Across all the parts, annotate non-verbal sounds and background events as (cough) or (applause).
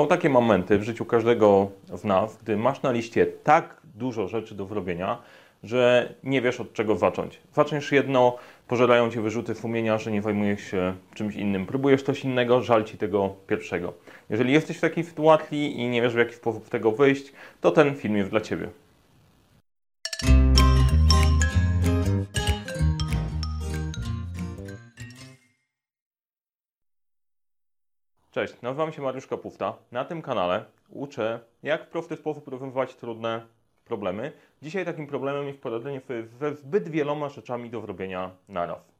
Są takie momenty w życiu każdego z nas, gdy masz na liście tak dużo rzeczy do zrobienia, że nie wiesz od czego zacząć. Zaczniesz jedno, pożerają cię wyrzuty sumienia, że nie zajmujesz się czymś innym. Próbujesz coś innego, żal ci tego pierwszego. Jeżeli jesteś w takiej sytuacji i nie wiesz w jaki sposób z tego wyjść, to ten film jest dla ciebie. Cześć, nazywam się Mariusz Kapufta. Na tym kanale uczę, jak w prosty sposób rozwiązywać trudne problemy. Dzisiaj takim problemem jest poradzenie sobie ze zbyt wieloma rzeczami do zrobienia naraz.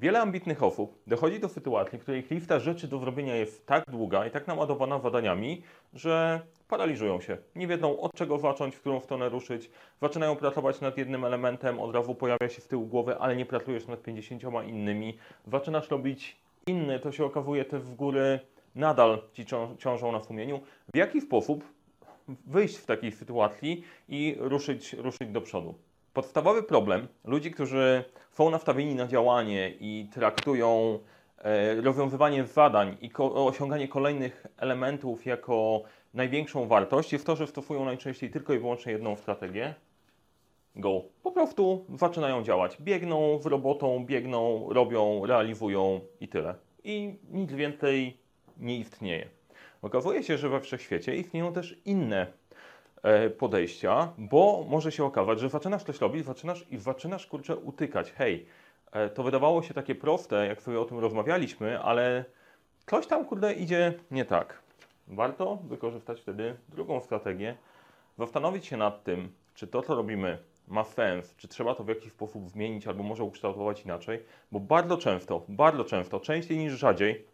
Wiele ambitnych osób dochodzi do sytuacji, w której lista rzeczy do zrobienia jest tak długa i tak naładowana zadaniami, że paraliżują się. Nie wiedzą od czego zacząć, w którą stronę ruszyć. Zaczynają pracować nad jednym elementem, od razu pojawia się z tyłu głowy, ale nie pracujesz nad 50 innymi. Zaczynasz robić inny, to się okazuje te w góry nadal ci cią- ciążą na sumieniu. W jaki sposób wyjść w takiej sytuacji i ruszyć, ruszyć do przodu? Podstawowy problem ludzi, którzy są nastawieni na działanie i traktują e, rozwiązywanie zadań i osiąganie kolejnych elementów jako największą wartość, jest to, że stosują najczęściej tylko i wyłącznie jedną strategię, go. Po prostu zaczynają działać. Biegną z robotą, biegną, robią, realizują i tyle. I nic więcej nie istnieje. Okazuje się, że we wszechświecie istnieją też inne e, podejścia, bo może się okazać, że zaczynasz coś robić, zaczynasz i zaczynasz kurczę utykać. Hej, e, to wydawało się takie proste, jak sobie o tym rozmawialiśmy, ale coś tam kurde idzie nie tak. Warto wykorzystać wtedy drugą strategię, zastanowić się nad tym, czy to, co robimy, ma sens, czy trzeba to w jakiś sposób zmienić albo może ukształtować inaczej, bo bardzo często, bardzo często, częściej niż rzadziej,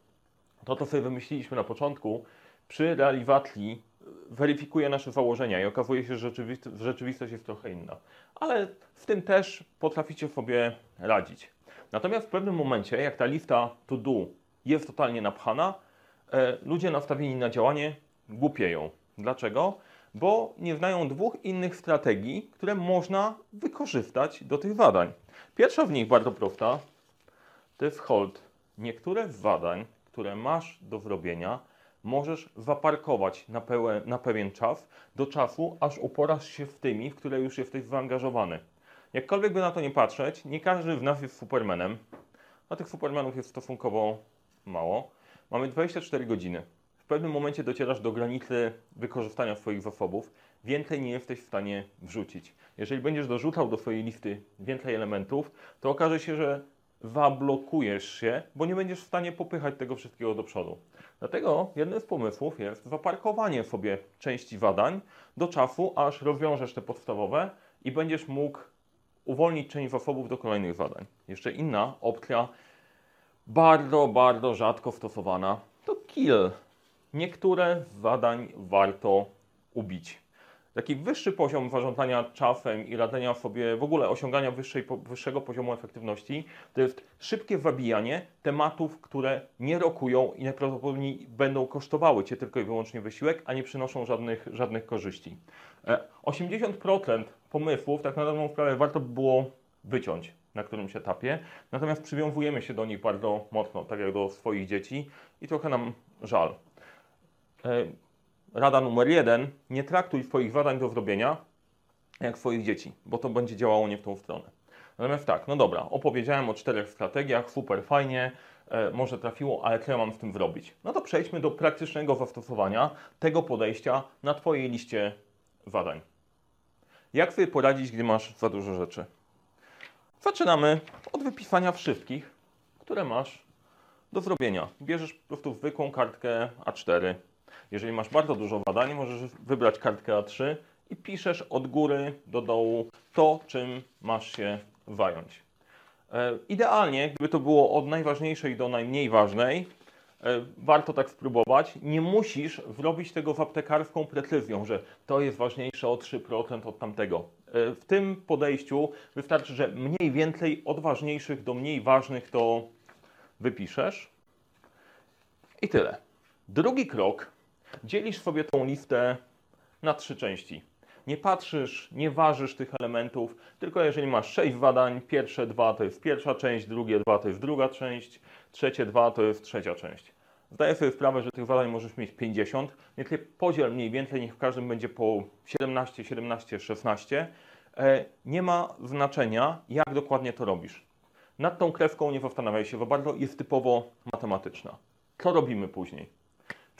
to, co sobie wymyśliliśmy na początku, przy realizacji weryfikuje nasze założenia i okazuje się, że rzeczywistość, rzeczywistość jest trochę inna. Ale w tym też potraficie sobie radzić. Natomiast w pewnym momencie, jak ta lista to do jest totalnie napchana, e, ludzie nastawieni na działanie głupieją. Dlaczego? Bo nie znają dwóch innych strategii, które można wykorzystać do tych zadań. Pierwsza z nich, bardzo prosta, to jest hold. Niektóre z zadań, które masz do zrobienia, możesz zaparkować na, pełen, na pewien czas, do czasu, aż uporasz się z tymi, w które już jesteś zaangażowany. Jakkolwiek by na to nie patrzeć, nie każdy z nas jest Supermanem, a tych Supermanów jest stosunkowo mało. Mamy 24 godziny. Pewnym momencie docierasz do granicy wykorzystania swoich zasobów, więcej nie jesteś w stanie wrzucić. Jeżeli będziesz dorzucał do swojej listy więcej elementów, to okaże się, że zablokujesz się, bo nie będziesz w stanie popychać tego wszystkiego do przodu. Dlatego jednym z pomysłów jest zaparkowanie sobie części zadań do czasu, aż rozwiążesz te podstawowe i będziesz mógł uwolnić część zasobów do kolejnych zadań. Jeszcze inna opcja, bardzo, bardzo rzadko stosowana, to kill. Niektóre z zadań warto ubić. Taki wyższy poziom zarządzania czasem i radzenia sobie, w ogóle osiągania wyższej, wyższego poziomu efektywności, to jest szybkie zabijanie tematów, które nie rokują i najprawdopodobniej będą kosztowały Cię tylko i wyłącznie wysiłek, a nie przynoszą żadnych, żadnych korzyści. E, 80% pomysłów, tak na dobrą sprawę, warto by było wyciąć na którymś etapie, natomiast przywiązujemy się do nich bardzo mocno, tak jak do swoich dzieci i trochę nam żal. E, Rada numer jeden, nie traktuj swoich zadań do zrobienia jak swoich dzieci, bo to będzie działało nie w tą stronę. Natomiast tak, no dobra, opowiedziałem o czterech strategiach, super fajnie, e, może trafiło, ale co ja mam z tym zrobić? No to przejdźmy do praktycznego zastosowania tego podejścia na Twojej liście zadań. Jak sobie poradzić, gdy masz za dużo rzeczy? Zaczynamy od wypisania wszystkich, które masz do zrobienia. Bierzesz po prostu zwykłą kartkę A4. Jeżeli masz bardzo dużo badań, możesz wybrać kartkę A3 i piszesz od góry do dołu to, czym masz się zająć. E, Idealnie, gdyby to było od najważniejszej do najmniej ważnej, e, warto tak spróbować. Nie musisz zrobić tego z aptekarską precyzją, że to jest ważniejsze o 3% od tamtego. E, W tym podejściu wystarczy, że mniej więcej od ważniejszych do mniej ważnych to wypiszesz i tyle. Drugi krok, dzielisz sobie tą listę na trzy części. Nie patrzysz, nie ważysz tych elementów, tylko jeżeli masz sześć zadań, pierwsze dwa to jest pierwsza część, drugie dwa to jest druga część, trzecie dwa to jest trzecia część. Zdaję sobie sprawę, że tych zadań możesz mieć 50, więc podziel mniej więcej, niech w każdym będzie po 17, 17, 16. Nie ma znaczenia, jak dokładnie to robisz. Nad tą krewką nie zastanawiaj się za bardzo, jest typowo matematyczna. Co robimy później?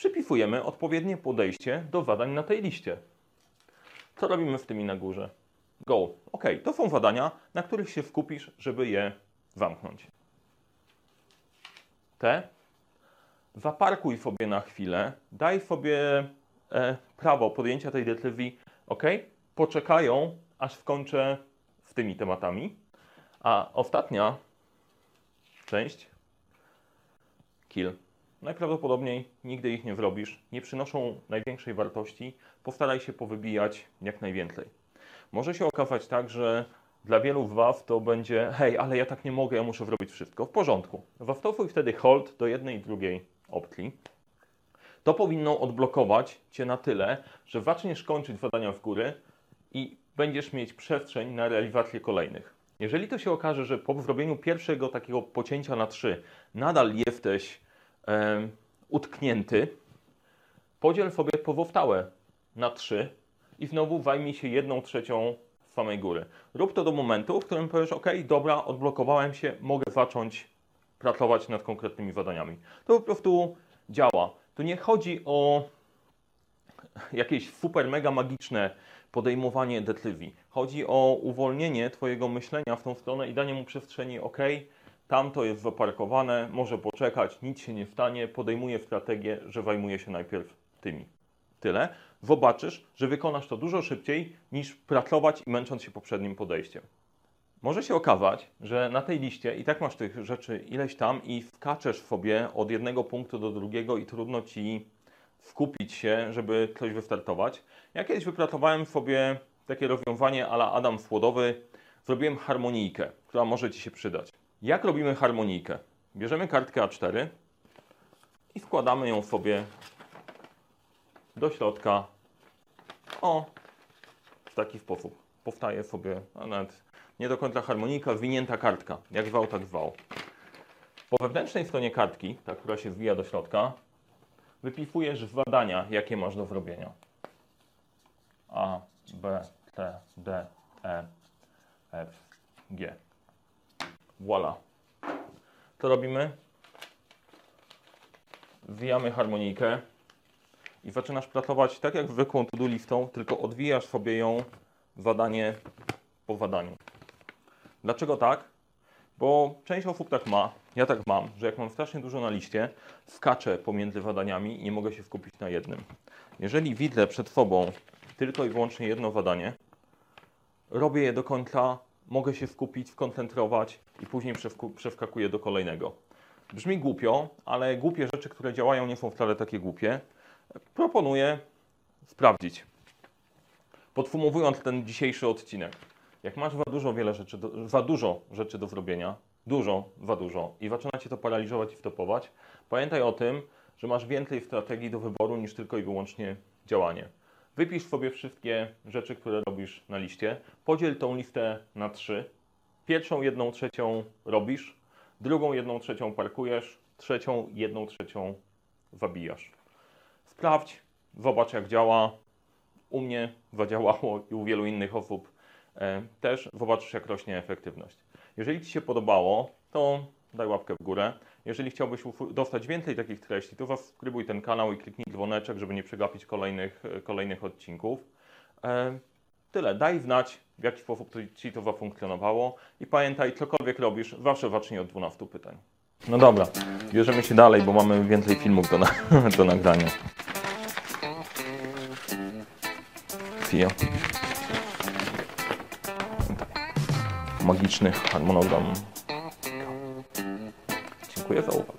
Przypisujemy odpowiednie podejście do zadań na tej liście. Co robimy z tymi na górze? Go. Ok, to są zadania, na których się skupisz, żeby je zamknąć. Te zaparkuj sobie na chwilę, daj sobie e, prawo podjęcia tej decyzji, ok, poczekają, aż skończę z tymi tematami. A ostatnia część, kill. Najprawdopodobniej nigdy ich nie zrobisz, nie przynoszą największej wartości, postaraj się powybijać jak najwięcej. Może się okazać tak, że dla wielu z Was to będzie hej, ale ja tak nie mogę, ja muszę zrobić wszystko. W porządku. Zastosuj wtedy hold do jednej i drugiej opcji. To powinno odblokować Cię na tyle, że zaczniesz kończyć zadania w góry i będziesz mieć przestrzeń na realizację kolejnych. Jeżeli to się okaże, że po zrobieniu pierwszego takiego pocięcia na trzy nadal jesteś utknięty, podziel sobie pozostałe na trzy i znowu zajmij się jedną trzecią samej góry. Rób to do momentu, w którym powiesz, ok, dobra, odblokowałem się, mogę zacząć pracować nad konkretnymi zadaniami. To po prostu działa. Tu nie chodzi o jakieś super mega magiczne podejmowanie decyzji. Chodzi o uwolnienie Twojego myślenia w tą stronę i danie mu przestrzeni, ok, tam to jest zaparkowane, może poczekać, nic się nie stanie, podejmuję strategię, że zajmuję się najpierw tymi. Tyle. Zobaczysz, że wykonasz to dużo szybciej niż pracować i męcząc się poprzednim podejściem. Może się okazać, że na tej liście i tak masz tych rzeczy ileś tam i skaczesz sobie od jednego punktu do drugiego i trudno ci skupić się, żeby coś wystartować. Ja kiedyś wypracowałem sobie takie rozwiązanie ala Adam Słodowy. Zrobiłem harmonijkę, która może Ci się przydać. Jak robimy harmonijkę? Bierzemy kartkę A4 i wkładamy ją sobie do środka o w taki sposób. Powstaje sobie, a nawet nie do końca harmonika, zwinięta kartka. Jak wał, tak wał. Po wewnętrznej stronie kartki, ta, która się zwija do środka, wypisujesz zadania, jakie masz do zrobienia. A, B, T, D, E, F, G. Voila. Co robimy? Wwijamy harmonijkę i zaczynasz pracować tak jak zwykłą to-do listą, tylko odwijasz sobie ją zadanie po zadaniu. Dlaczego tak? Bo część osób tak ma, ja tak mam, że jak mam strasznie dużo na liście, skaczę pomiędzy zadaniami i nie mogę się skupić na jednym. Jeżeli widzę przed sobą tylko i wyłącznie jedno zadanie, robię je do końca, mogę się skupić, skoncentrować i później przewskakuję do kolejnego. Brzmi głupio, ale głupie rzeczy, które działają, nie są wcale takie głupie. Proponuję sprawdzić. Podsumowując ten dzisiejszy odcinek. Jak masz za dużo, wiele rzeczy do, za dużo rzeczy do zrobienia, dużo, za dużo i zaczyna Cię to paraliżować i wtopować, pamiętaj o tym, że masz więcej strategii do wyboru niż tylko i wyłącznie działanie. Wypisz sobie wszystkie rzeczy, które robisz na liście, podziel tą listę na trzy. Pierwszą jedną trzecią robisz, drugą jedną trzecią parkujesz, trzecią jedną trzecią zabijasz. Sprawdź, zobacz jak działa. U mnie zadziałało i u wielu innych osób e, też. Zobaczysz jak rośnie efektywność. Jeżeli Ci się podobało, to daj łapkę w górę. Jeżeli chciałbyś dostać więcej takich treści, to subskrybuj ten kanał i kliknij dzwoneczek, żeby nie przegapić kolejnych, kolejnych odcinków. E, tyle. Daj znać, w jaki sposób Ci to zafunkcjonowało i pamiętaj, cokolwiek robisz, zawsze zacznij od 12 pytań. No dobra, bierzemy się dalej, bo mamy więcej filmów do, na (laughs) do nagrania. Fio. Magiczny harmonogram. くやつはかっ